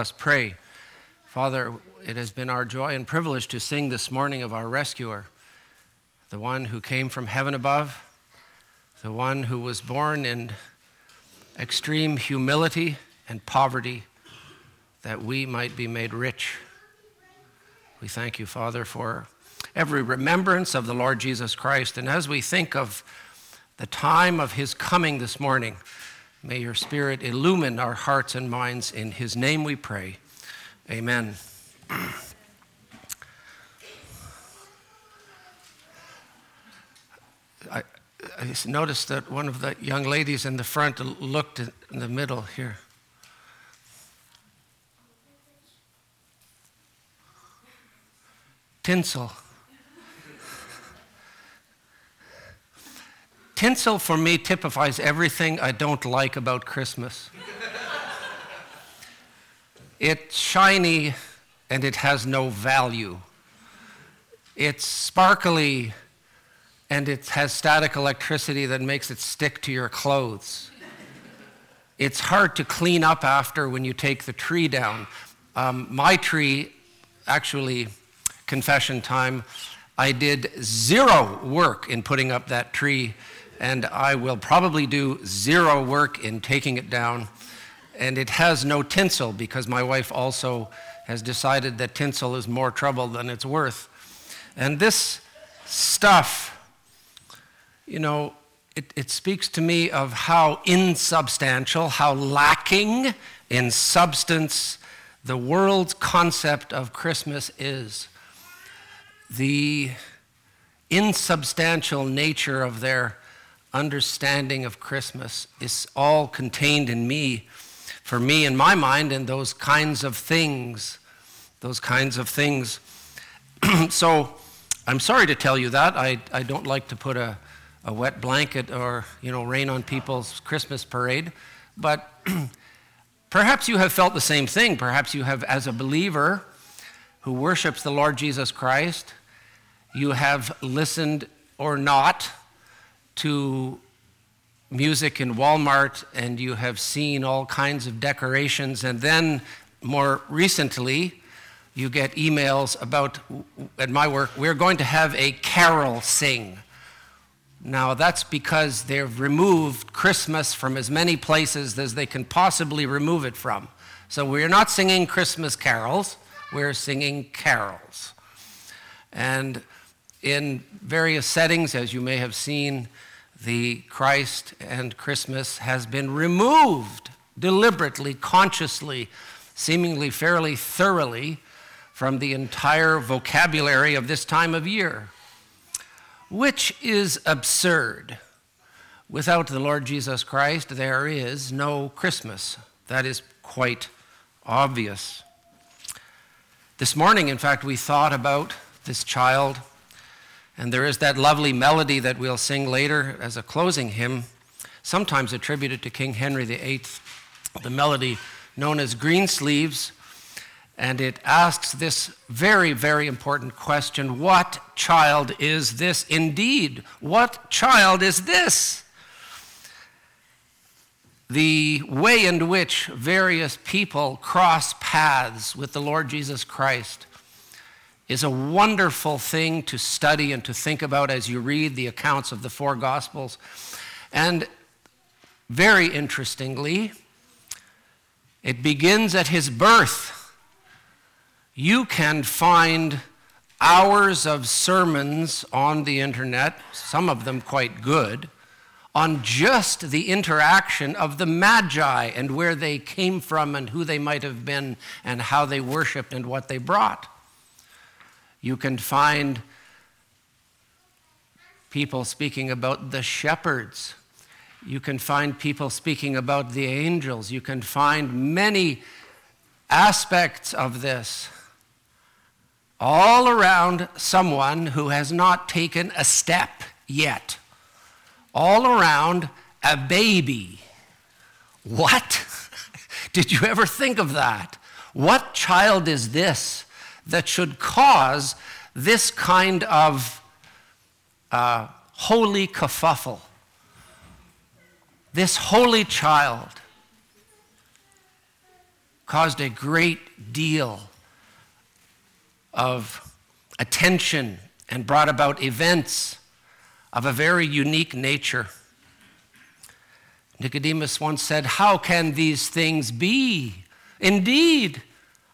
us pray. Father, it has been our joy and privilege to sing this morning of our rescuer, the one who came from heaven above, the one who was born in extreme humility and poverty that we might be made rich. We thank you, Father, for every remembrance of the Lord Jesus Christ. And as we think of the time of his coming this morning, May your Spirit illumine our hearts and minds. In His name we pray. Amen. I, I noticed that one of the young ladies in the front looked in the middle here. Tinsel. Tinsel for me typifies everything I don't like about Christmas. it's shiny and it has no value. It's sparkly and it has static electricity that makes it stick to your clothes. It's hard to clean up after when you take the tree down. Um, my tree, actually, confession time, I did zero work in putting up that tree and I will probably do zero work in taking it down. And it has no tinsel because my wife also has decided that tinsel is more trouble than it's worth. And this stuff, you know, it, it speaks to me of how insubstantial, how lacking in substance the world's concept of Christmas is. The insubstantial nature of their understanding of Christmas is all contained in me, for me in my mind, and those kinds of things. Those kinds of things. so I'm sorry to tell you that. I, I don't like to put a, a wet blanket or, you know, rain on people's Christmas parade, but perhaps you have felt the same thing. Perhaps you have, as a believer who worships the Lord Jesus Christ, you have listened or not to music in Walmart and you have seen all kinds of decorations, and then more recently, you get emails about, at my work, we're going to have a carol sing. Now, that's because they've removed Christmas from as many places as they can possibly remove it from. So we're not singing Christmas carols, we're singing carols. And in various settings, as you may have seen, the Christ and Christmas has been removed deliberately, consciously, seemingly fairly thoroughly from the entire vocabulary of this time of year, which is absurd. Without the Lord Jesus Christ, there is no Christmas. That is quite obvious. This morning, in fact, we thought about this child and there is that lovely melody that we'll sing later as a closing hymn, sometimes attributed to King Henry VIII, the melody known as Greensleeves. And it asks this very, very important question What child is this indeed? What child is this? The way in which various people cross paths with the Lord Jesus Christ is a wonderful thing to study and to think about as you read the accounts of the four Gospels. And very interestingly, it begins at his birth. You can find hours of sermons on the internet, some of them quite good, on just the interaction of the Magi and where they came from and who they might have been and how they worshiped and what they brought. You can find people speaking about the shepherds. You can find people speaking about the angels. You can find many aspects of this all around someone who has not taken a step yet, all around a baby. What? Did you ever think of that? What child is this? That should cause this kind of uh, holy kerfuffle. This holy child caused a great deal of attention and brought about events of a very unique nature. Nicodemus once said, How can these things be? Indeed,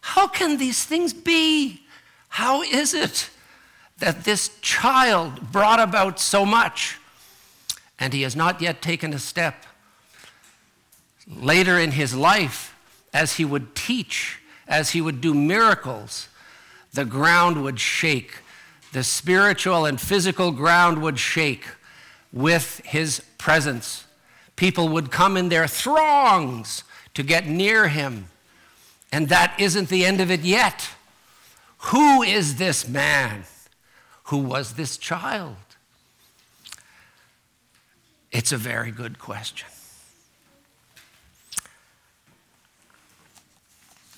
how can these things be? How is it that this child brought about so much and he has not yet taken a step? Later in his life, as he would teach, as he would do miracles, the ground would shake. The spiritual and physical ground would shake with his presence. People would come in their throngs to get near him. And that isn't the end of it yet. Who is this man? Who was this child? It's a very good question.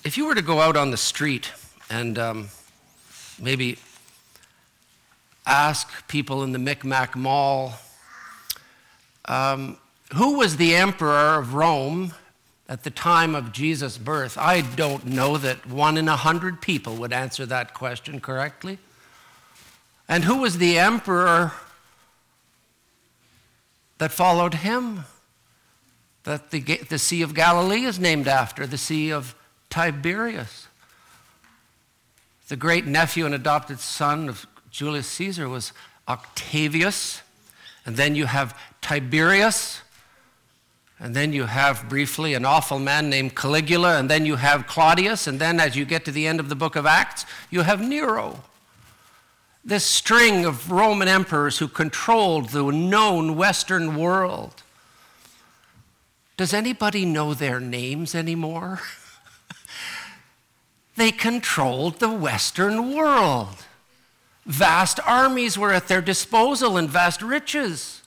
If you were to go out on the street and um, maybe ask people in the Micmac Mall um, who was the emperor of Rome at the time of Jesus' birth? I don't know that one in a hundred people would answer that question correctly. And who was the emperor that followed him? That the, the Sea of Galilee is named after, the Sea of Tiberias. The great nephew and adopted son of Julius Caesar was Octavius. And then you have Tiberius. And then you have briefly an awful man named Caligula. And then you have Claudius. And then as you get to the end of the book of Acts, you have Nero. This string of Roman emperors who controlled the known Western world. Does anybody know their names anymore? they controlled the Western world. Vast armies were at their disposal and vast riches.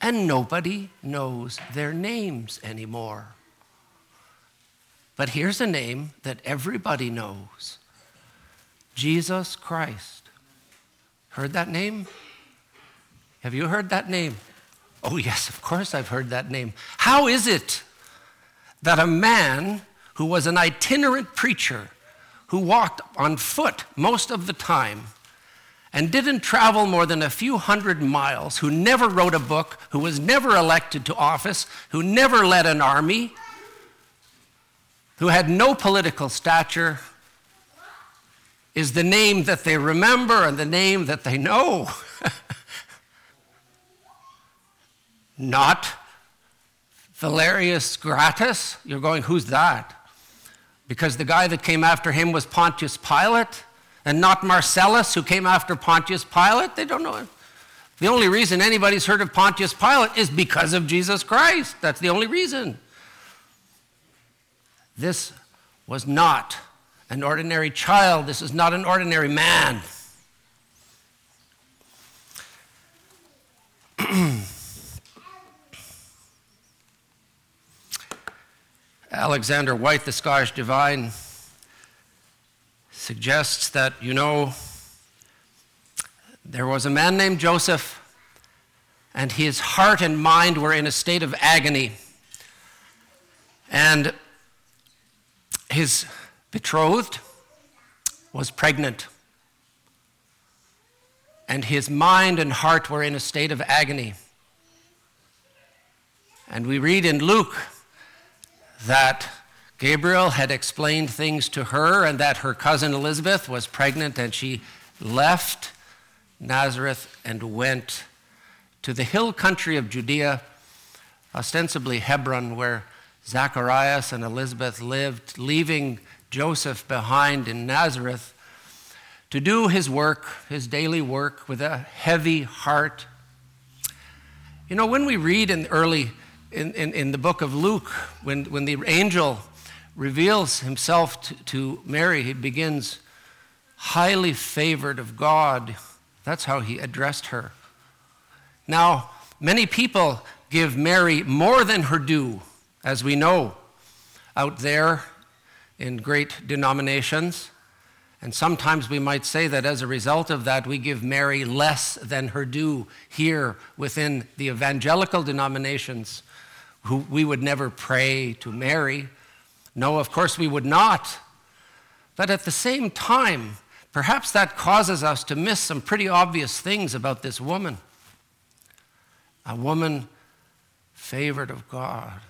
And nobody knows their names anymore. But here's a name that everybody knows Jesus Christ. Heard that name? Have you heard that name? Oh, yes, of course I've heard that name. How is it that a man who was an itinerant preacher, who walked on foot most of the time, and didn't travel more than a few hundred miles, who never wrote a book, who was never elected to office, who never led an army, who had no political stature, is the name that they remember and the name that they know. Not Valerius Gratus. You're going, who's that? Because the guy that came after him was Pontius Pilate and not Marcellus, who came after Pontius Pilate? They don't know him. The only reason anybody's heard of Pontius Pilate is because of Jesus Christ. That's the only reason. This was not an ordinary child. This is not an ordinary man. Alexander Whyte, the Scottish divine, suggests that, you know, there was a man named Joseph, and his heart and mind were in a state of agony. And his betrothed was pregnant. And his mind and heart were in a state of agony. And we read in Luke that Gabriel had explained things to her and that her cousin Elizabeth was pregnant and she left Nazareth and went to the hill country of Judea, ostensibly Hebron, where Zacharias and Elizabeth lived, leaving Joseph behind in Nazareth to do his work, his daily work, with a heavy heart. You know, when we read in early in, in, in the book of Luke, when, when the angel reveals himself to, to Mary. He begins highly favored of God. That's how he addressed her. Now, many people give Mary more than her due, as we know, out there in great denominations. And sometimes we might say that as a result of that, we give Mary less than her due here within the evangelical denominations, who we would never pray to Mary. No, of course we would not. But at the same time, perhaps that causes us to miss some pretty obvious things about this woman. A woman favored of God.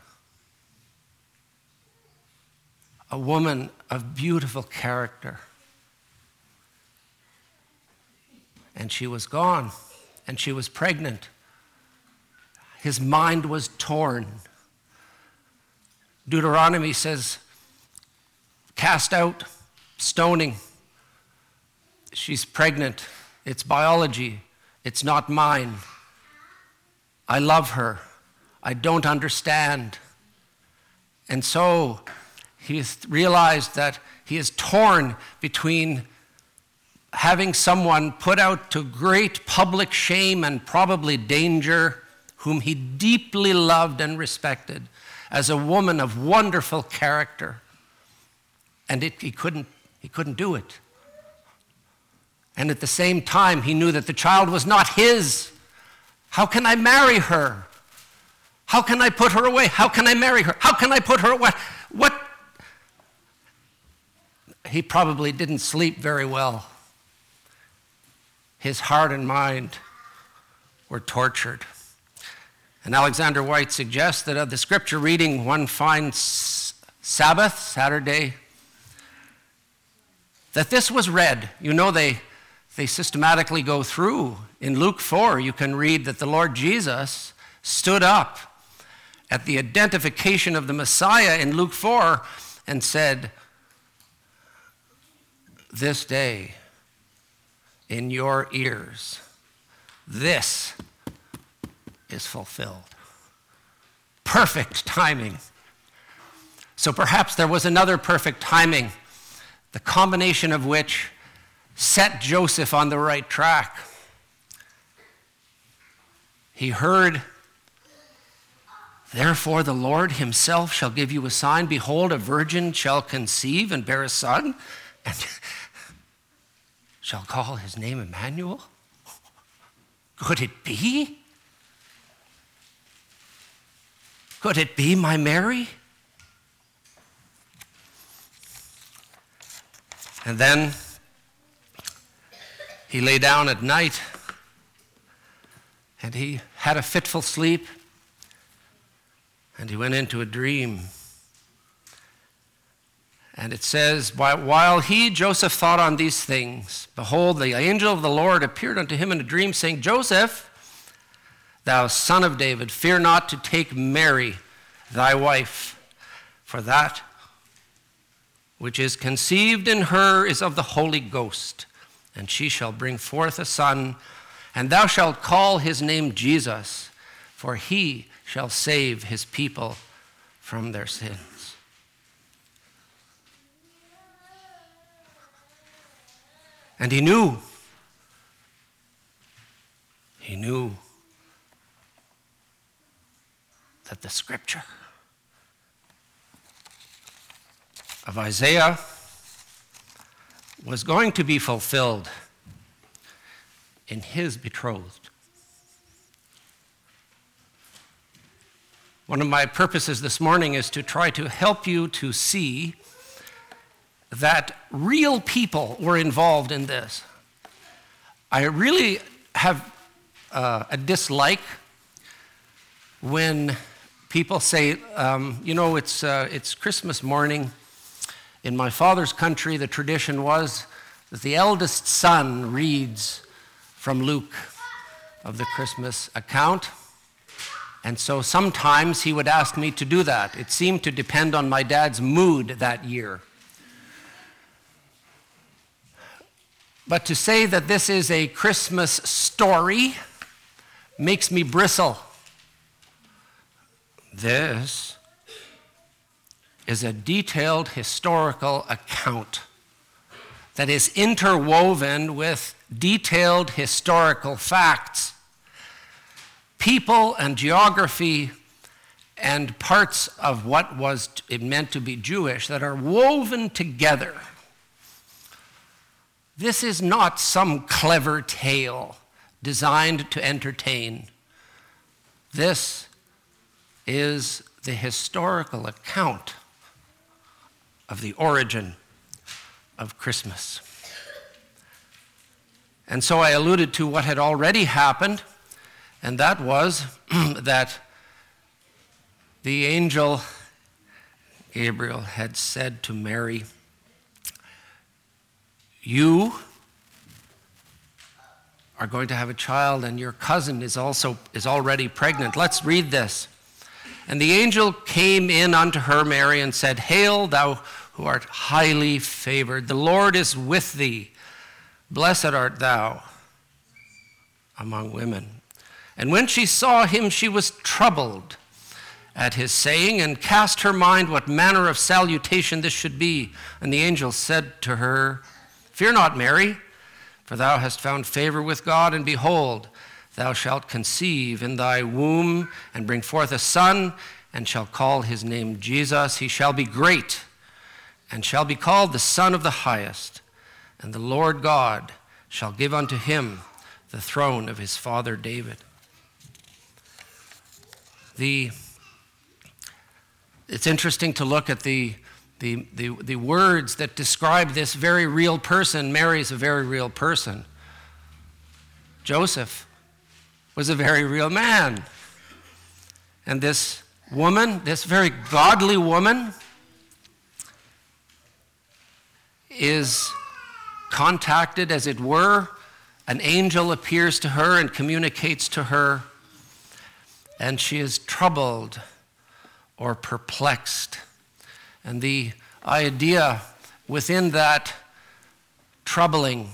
A woman of beautiful character. And she was gone, and she was pregnant. His mind was torn. Deuteronomy says, cast out, stoning. She's pregnant. It's biology. It's not mine. I love her. I don't understand. And so he realized that he is torn between having someone put out to great public shame and probably danger, whom he deeply loved and respected, as a woman of wonderful character. And it, he, couldn't, he couldn't do it. And at the same time, he knew that the child was not his. How can I marry her? How can I put her away? How can I marry her? How can I put her away? What? He probably didn't sleep very well. His heart and mind were tortured. And Alexander Whyte suggests that of the scripture reading one finds Sabbath, Saturday, that this was read. You know, they, they systematically go through. In Luke 4, you can read that the Lord Jesus stood up at the identification of the Messiah in Luke 4 and said, This day in your ears, this is fulfilled. Perfect timing. So perhaps there was another perfect timing, the combination of which set Joseph on the right track. He heard, Therefore, the Lord himself shall give you a sign. Behold, a virgin shall conceive and bear a son, and shall call his name Emmanuel. Could it be? Could it be my Mary? And then he lay down at night and he had a fitful sleep and he went into a dream. And it says, While he, Joseph, thought on these things, behold, the angel of the Lord appeared unto him in a dream, saying, Joseph, Thou son of David, fear not to take Mary, thy wife, for that which is conceived in her is of the Holy Ghost, and she shall bring forth a son, and thou shalt call his name Jesus, for he shall save his people from their sins. And he knew, he knew that the scripture of Isaiah was going to be fulfilled in his betrothed. One of my purposes this morning is to try to help you to see that real people were involved in this. I really have uh, a dislike when people say, um, you know, it's, uh, it's Christmas morning. In my father's country, the tradition was that the eldest son reads from Luke of the Christmas account. And so sometimes he would ask me to do that. It seemed to depend on my dad's mood that year. But to say that this is a Christmas story makes me bristle. This is a detailed historical account that is interwoven with detailed historical facts, people and geography, and parts of what was meant to be Jewish that are woven together. This is not some clever tale designed to entertain. This is the historical account of the origin of Christmas. And so I alluded to what had already happened, and that was that the angel Gabriel had said to Mary, You are going to have a child, and your cousin is also is already pregnant. Let's read this. And the angel came in unto her, Mary, and said, Hail, thou who art highly favored. The Lord is with thee. Blessed art thou among women. And when she saw him, she was troubled at his saying, and cast her mind what manner of salutation this should be. And the angel said to her, Fear not, Mary, for thou hast found favor with God, and behold, thou shalt conceive in thy womb and bring forth a son, and shall call his name Jesus. He shall be great, and shall be called the Son of the Highest. And the Lord God shall give unto him the throne of his father David. The it's interesting to look at the, the, the, the, words that describe this very real person. Mary is a very real person. Joseph was a very real man. And this woman, this very godly woman, is contacted, as it were. An angel appears to her and communicates to her, and she is troubled or perplexed. And the idea within that troubling,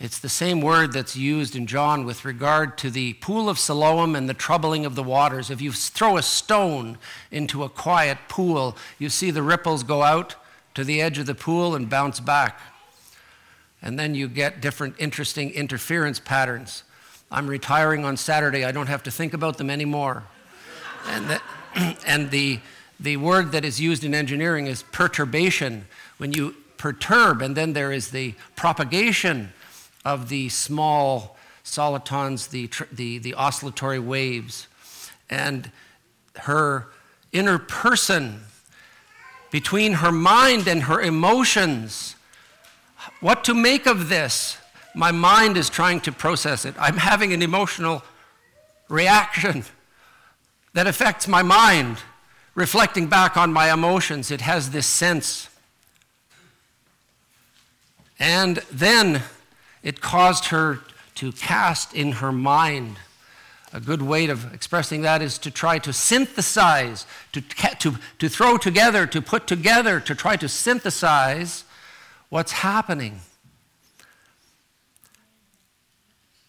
it's the same word that's used in John with regard to the pool of Siloam and the troubling of the waters. If you throw a stone into a quiet pool, you see the ripples go out to the edge of the pool and bounce back. And then you get different interesting interference patterns. I'm retiring on Saturday. I don't have to think about them anymore. And that, and the, the word that is used in engineering is perturbation. When you perturb, and then there is the propagation of the small solitons, the, the, the oscillatory waves. And her inner person, between her mind and her emotions, what to make of this? My mind is trying to process it. I'm having an emotional reaction that affects my mind. Reflecting back on my emotions, it has this sense. And then it caused her to cast in her mind. A good way of expressing that is to try to synthesize, to, to, to throw together, to put together, to try to synthesize what's happening.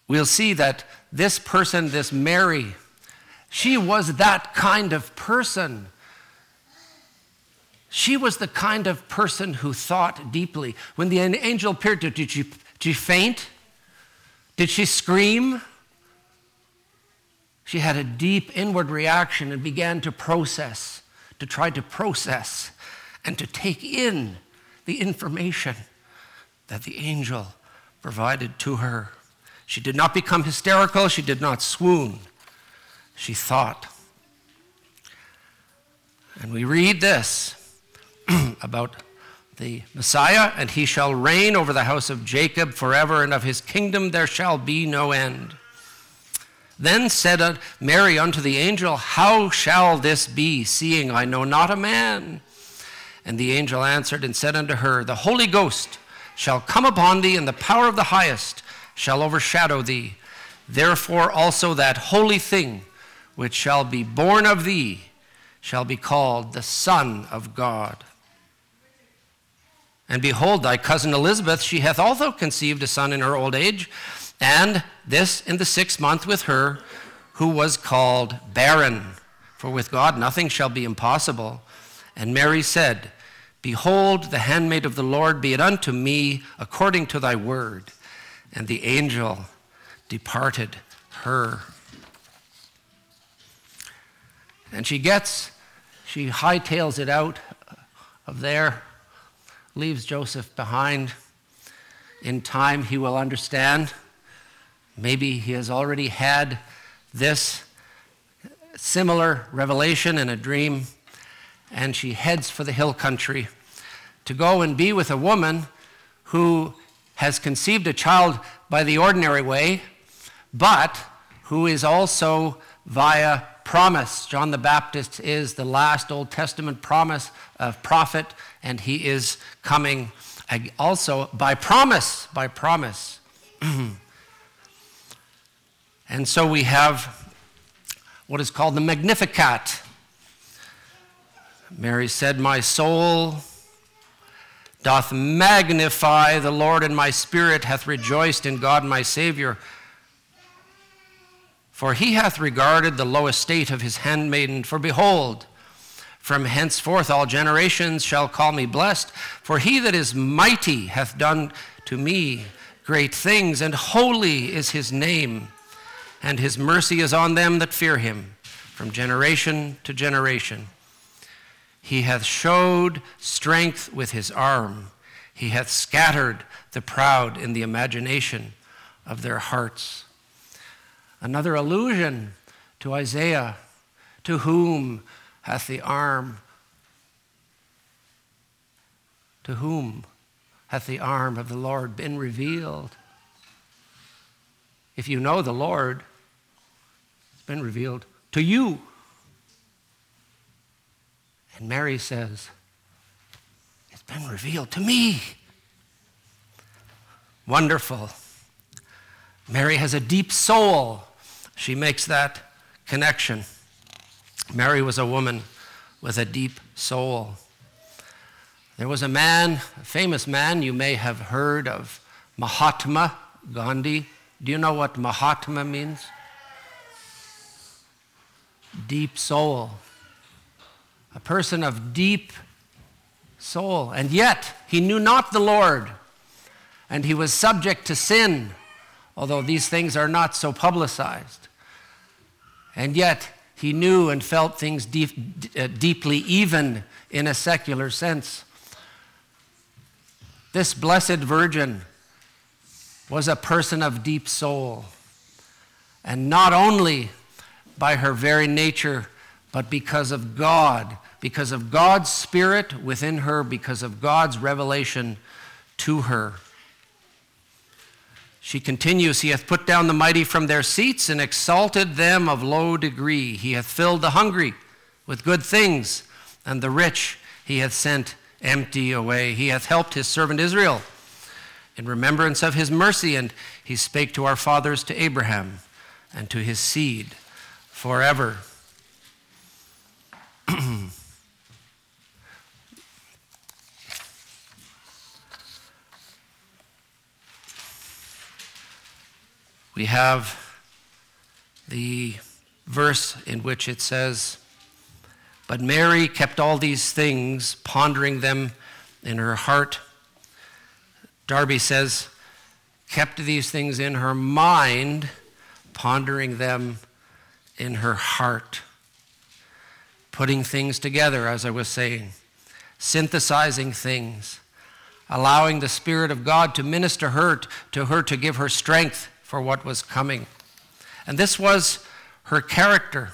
We'll see that this person, this Mary, she was that kind of person. She was the kind of person who thought deeply. When the angel appeared to her, did she, did she faint? Did she scream? She had a deep inward reaction and began to process, to try to process and to take in the information that the angel provided to her. She did not become hysterical, she did not swoon she thought. And we read this about the Messiah, and he shall reign over the house of Jacob forever, and of his kingdom there shall be no end. Then said Mary unto the angel, How shall this be, seeing I know not a man? And the angel answered and said unto her, The Holy Ghost shall come upon thee, and the power of the highest shall overshadow thee. Therefore also that holy thing which shall be born of thee shall be called the Son of God. And behold, thy cousin Elizabeth, she hath also conceived a son in her old age, and this in the sixth month with her, who was called barren. For with God nothing shall be impossible. And Mary said, Behold, the handmaid of the Lord, be it unto me according to thy word. And the angel departed her. And she gets, she hightails it out of there, leaves Joseph behind. In time, he will understand. Maybe he has already had this similar revelation in a dream, and she heads for the hill country to go and be with a woman who has conceived a child by the ordinary way, but who is also via promise. John the Baptist is the last Old Testament promise of prophet, and he is coming also by promise, by promise. and so we have what is called the Magnificat. Mary said, My soul doth magnify the Lord, and my spirit hath rejoiced in God my Savior. For he hath regarded the low estate of his handmaiden. For behold, from henceforth all generations shall call me blessed. For he that is mighty hath done to me great things, and holy is his name, and his mercy is on them that fear him from generation to generation. He hath showed strength with his arm. He hath scattered the proud in the imagination of their hearts. Another allusion to Isaiah, to whom hath the arm, to whom hath the arm of the Lord been revealed? If you know the Lord, it's been revealed to you. And Mary says, It's been revealed to me. Wonderful. Mary has a deep soul. She makes that connection. Mary was a woman with a deep soul. There was a man, a famous man, you may have heard of Mahatma Gandhi. Do you know what Mahatma means? Deep soul a person of deep soul. And yet, he knew not the Lord, and he was subject to sin, although these things are not so publicized. And yet, he knew and felt things deep, uh, deeply, even in a secular sense. This blessed virgin was a person of deep soul. And not only by her very nature, but because of God because of God's Spirit within her, because of God's revelation to her. She continues, He hath put down the mighty from their seats and exalted them of low degree. He hath filled the hungry with good things, and the rich he hath sent empty away. He hath helped his servant Israel in remembrance of his mercy, and he spake to our fathers, to Abraham, and to his seed forever. we have the verse in which it says, But Mary kept all these things, pondering them in her heart. Darby says, kept these things in her mind, pondering them in her heart. Putting things together, as I was saying, synthesizing things, allowing the Spirit of God to minister her, to her to give her strength for what was coming. And this was her character.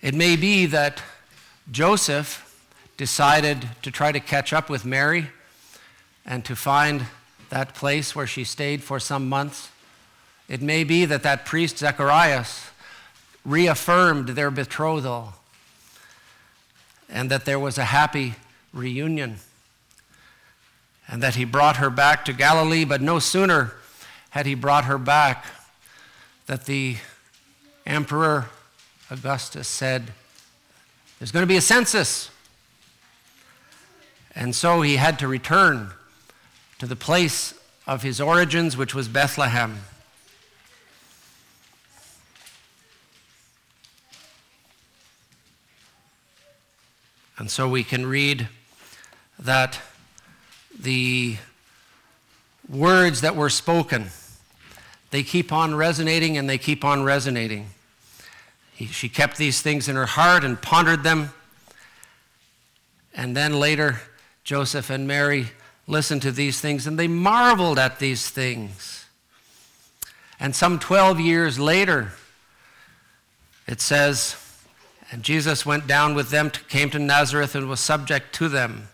It may be that Joseph decided to try to catch up with Mary and to find that place where she stayed for some months. It may be that that priest, Zacharias, reaffirmed their betrothal and that there was a happy reunion and that he brought her back to Galilee, but no sooner had he brought her back that the Emperor Augustus said, There's going to be a census. And so he had to return to the place of his origins, which was Bethlehem. And so we can read that the words that were spoken, they keep on resonating and they keep on resonating. He, she kept these things in her heart and pondered them. And then later, Joseph and Mary listened to these things and they marveled at these things. And some 12 years later, it says, And Jesus went down with them, to, came to Nazareth, and was subject to them.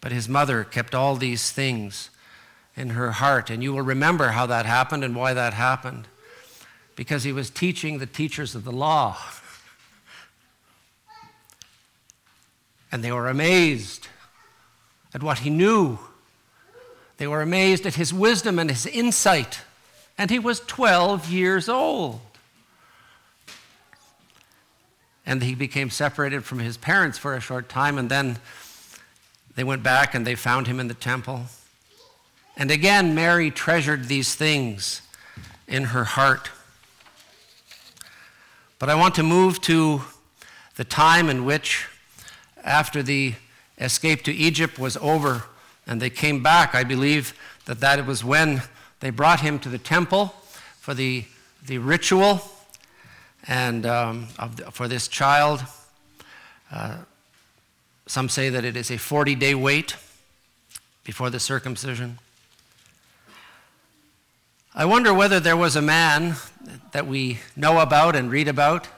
But his mother kept all these things in her heart. And you will remember how that happened and why that happened. Because he was teaching the teachers of the law. And they were amazed at what he knew. They were amazed at his wisdom and his insight. And he was 12 years old. And he became separated from his parents for a short time, and then they went back and they found him in the temple. And again, Mary treasured these things in her heart. But I want to move to the time in which, after the escape to Egypt was over and they came back, I believe that that was when they brought him to the temple for the, the ritual and um, the, for this child. Uh, some say that it is a 40 day wait before the circumcision. I wonder whether there was a man that we know about and read about.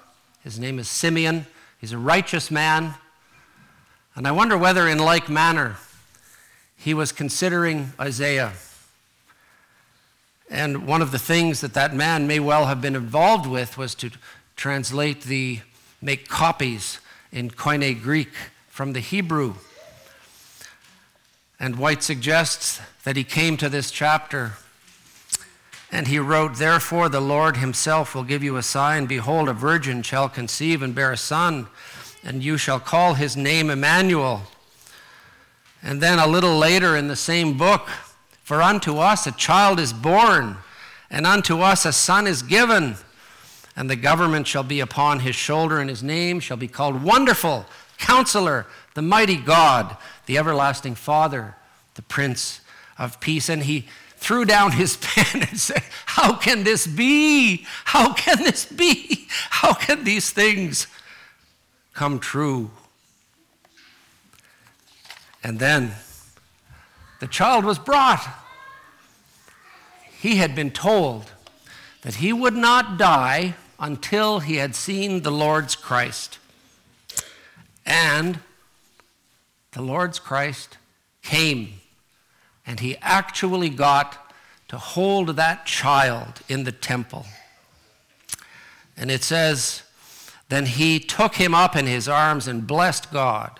His name is Simeon. He's a righteous man. And I wonder whether, in like manner, he was considering Isaiah. And one of the things that that man may well have been involved with was to translate the, make copies in Koine Greek from the Hebrew. And Whyte suggests that he came to this chapter and he wrote, Therefore the Lord himself will give you a sign. Behold, a virgin shall conceive and bear a son, and you shall call his name Emmanuel. And then a little later in the same book, For unto us a child is born, and unto us a son is given, and the government shall be upon his shoulder, and his name shall be called Wonderful, Counselor, the Mighty God, the Everlasting Father, the Prince of Peace. And he threw down his pen and said, How can this be? How can this be? How can these things come true? And then the child was brought. He had been told that he would not die until he had seen the Lord's Christ. And the Lord's Christ came and he actually got to hold that child in the temple. And it says, Then he took him up in his arms and blessed God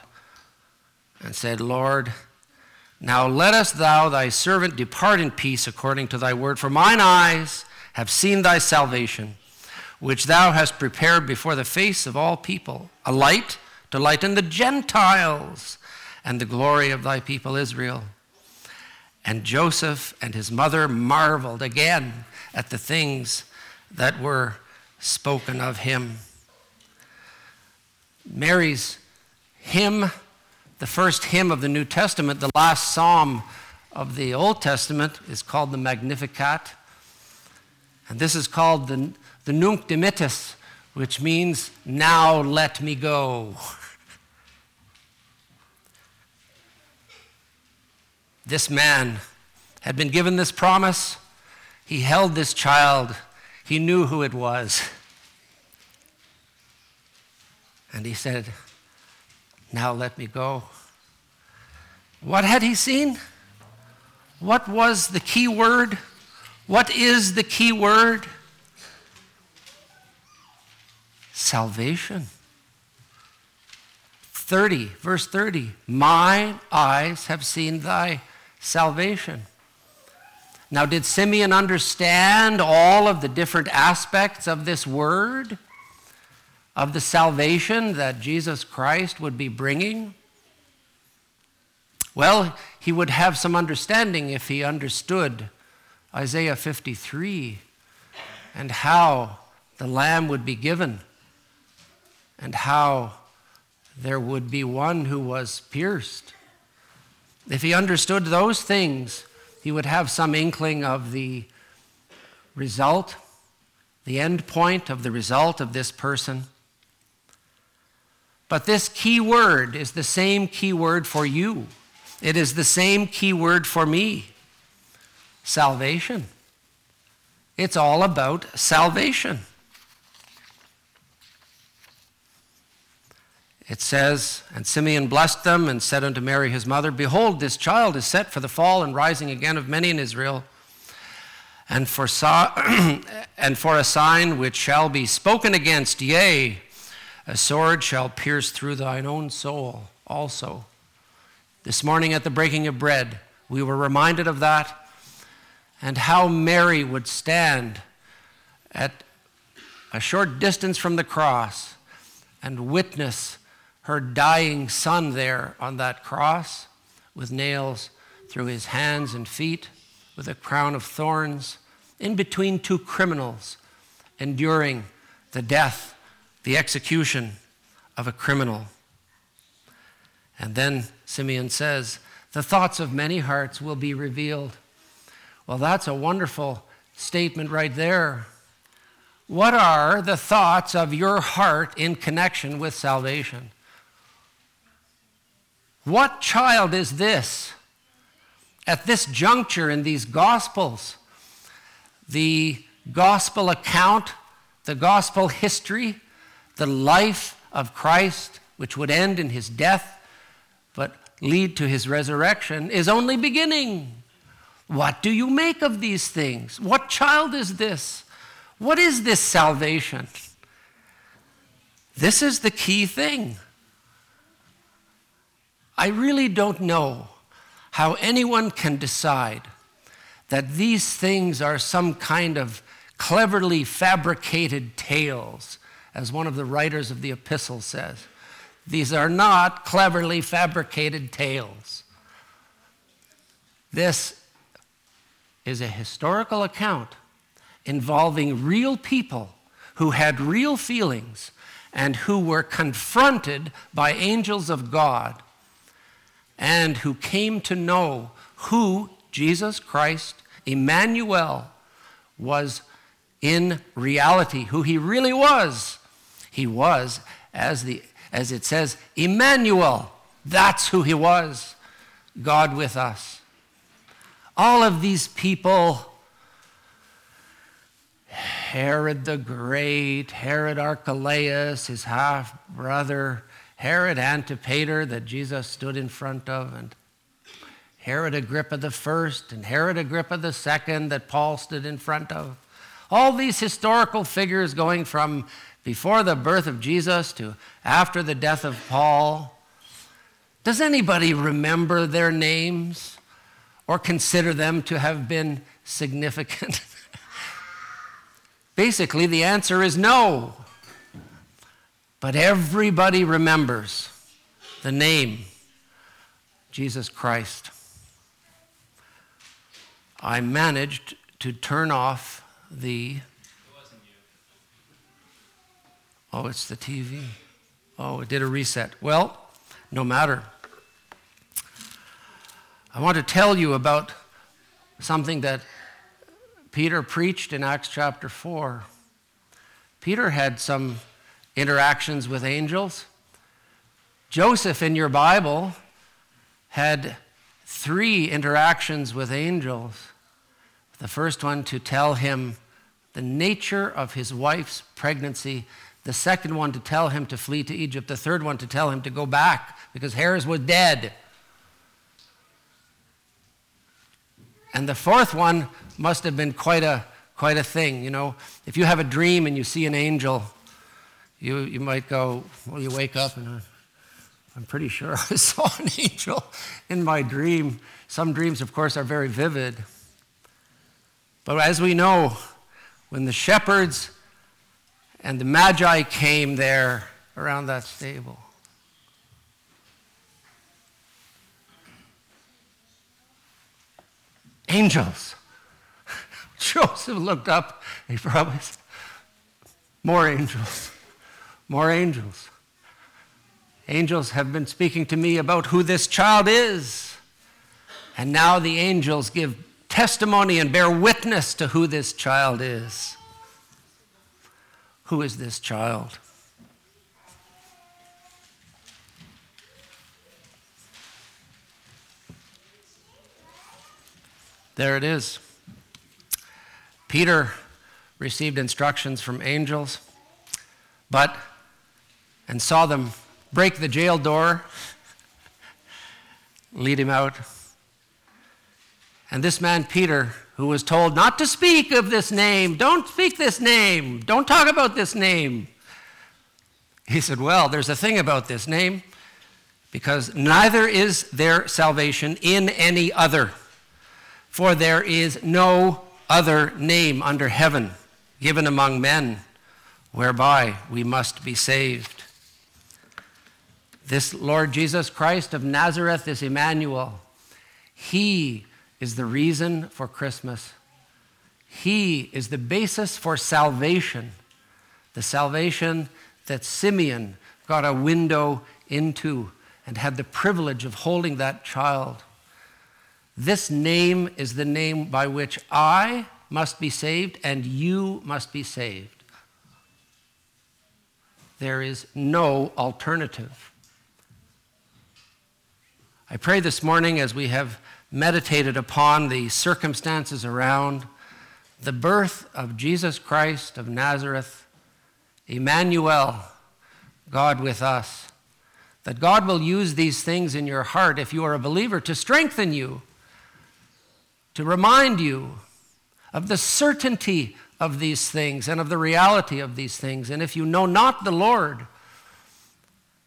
and said, Lord, now lettest thou thy servant depart in peace according to thy word, for mine eyes have seen thy salvation, which thou hast prepared before the face of all people, a light to lighten the Gentiles and the glory of thy people Israel. And Joseph and his mother marveled again at the things that were spoken of him. Mary's hymn, the first hymn of the New Testament, the last psalm of the Old Testament, is called the Magnificat. And this is called the, the Nunc Dimittis, which means, Now let me go. This man had been given this promise. He held this child. He knew who it was. And he said, Now let me go. What had he seen? What was the key word? What is the key word? Salvation. 30, verse 30. My eyes have seen thy salvation. Now, did Simeon understand all of the different aspects of this word, of the salvation that Jesus Christ would be bringing? Well, he would have some understanding if he understood Isaiah 53 and how the lamb would be given and how there would be one who was pierced if he understood those things, he would have some inkling of the result, the end point of the result of this person. But this key word is the same key word for you. It is the same key word for me salvation. It's all about salvation. It says, And Simeon blessed them and said unto Mary his mother, Behold, this child is set for the fall and rising again of many in Israel, and for, so- and for a sign which shall be spoken against, yea, a sword shall pierce through thine own soul also. This morning at the breaking of bread, we were reminded of that and how Mary would stand at a short distance from the cross and witness her dying son there on that cross with nails through his hands and feet, with a crown of thorns, in between two criminals, enduring the death, the execution of a criminal. And then Simeon says, The thoughts of many hearts will be revealed. Well, that's a wonderful statement right there. What are the thoughts of your heart in connection with salvation? What child is this at this juncture in these Gospels? The gospel account, the gospel history, the life of Christ, which would end in his death but lead to his resurrection, is only beginning. What do you make of these things? What child is this? What is this salvation? This is the key thing. I really don't know how anyone can decide that these things are some kind of cleverly fabricated tales, as one of the writers of the epistle says. These are not cleverly fabricated tales. This is a historical account involving real people who had real feelings and who were confronted by angels of God and who came to know who Jesus Christ, Emmanuel, was in reality, who he really was. He was, as, the, as it says, Emmanuel. That's who he was God with us. All of these people, Herod the Great, Herod Archelaus, his half brother, Herod Antipater that Jesus stood in front of, and Herod Agrippa the first, and Herod Agrippa the second that Paul stood in front of. All these historical figures going from before the birth of Jesus to after the death of Paul. Does anybody remember their names or consider them to have been significant? Basically, the answer is no. But everybody remembers the name Jesus Christ. I managed to turn off the. Oh, it's the TV. Oh, it did a reset. Well, no matter. I want to tell you about something that Peter preached in Acts chapter 4. Peter had some interactions with angels. Joseph in your Bible had three interactions with angels. The first one to tell him the nature of his wife's pregnancy. The second one to tell him to flee to Egypt. The third one to tell him to go back because Herod was dead. And the fourth one must have been quite a, quite a thing. You know, if you have a dream and you see an angel, you, you might go, well, you wake up and uh, I'm pretty sure I saw an angel in my dream. Some dreams, of course, are very vivid. But as we know, when the shepherds and the magi came there around that stable, angels. Joseph looked up, he probably said, More angels. More angels. Angels have been speaking to me about who this child is. And now the angels give testimony and bear witness to who this child is. Who is this child? There it is. Peter received instructions from angels, but and saw them break the jail door, lead him out. And this man, Peter, who was told not to speak of this name, don't speak this name, don't talk about this name. He said, Well, there's a thing about this name, because neither is there salvation in any other, for there is no other name under heaven given among men whereby we must be saved. This Lord Jesus Christ of Nazareth is Emmanuel. He is the reason for Christmas. He is the basis for salvation, the salvation that Simeon got a window into and had the privilege of holding that child. This name is the name by which I must be saved and you must be saved. There is no alternative. I pray this morning as we have meditated upon the circumstances around the birth of Jesus Christ of Nazareth, Emmanuel, God with us. That God will use these things in your heart, if you are a believer, to strengthen you, to remind you of the certainty of these things and of the reality of these things. And if you know not the Lord,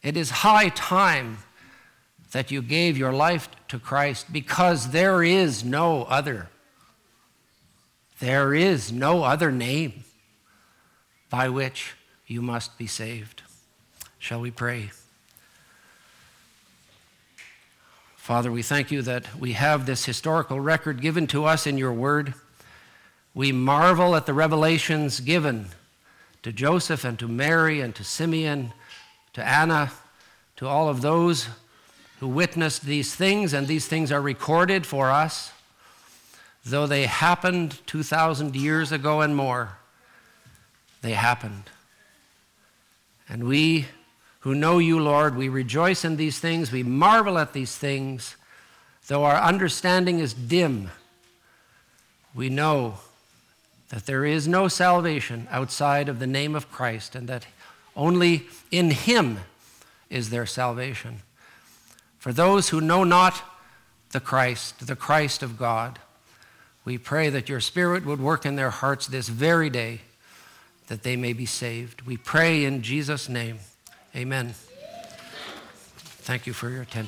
it is high time that you gave your life to Christ because there is no other. There is no other name by which you must be saved. Shall we pray? Father, we thank you that we have this historical record given to us in your word. We marvel at the revelations given to Joseph and to Mary and to Simeon, to Anna, to all of those who witnessed these things, and these things are recorded for us, though they happened 2,000 years ago and more. They happened. And we who know you, Lord, we rejoice in these things, we marvel at these things, though our understanding is dim. We know that there is no salvation outside of the name of Christ, and that only in Him is there salvation. For those who know not the Christ, the Christ of God, we pray that your Spirit would work in their hearts this very day that they may be saved. We pray in Jesus' name. Amen. Thank you for your attention.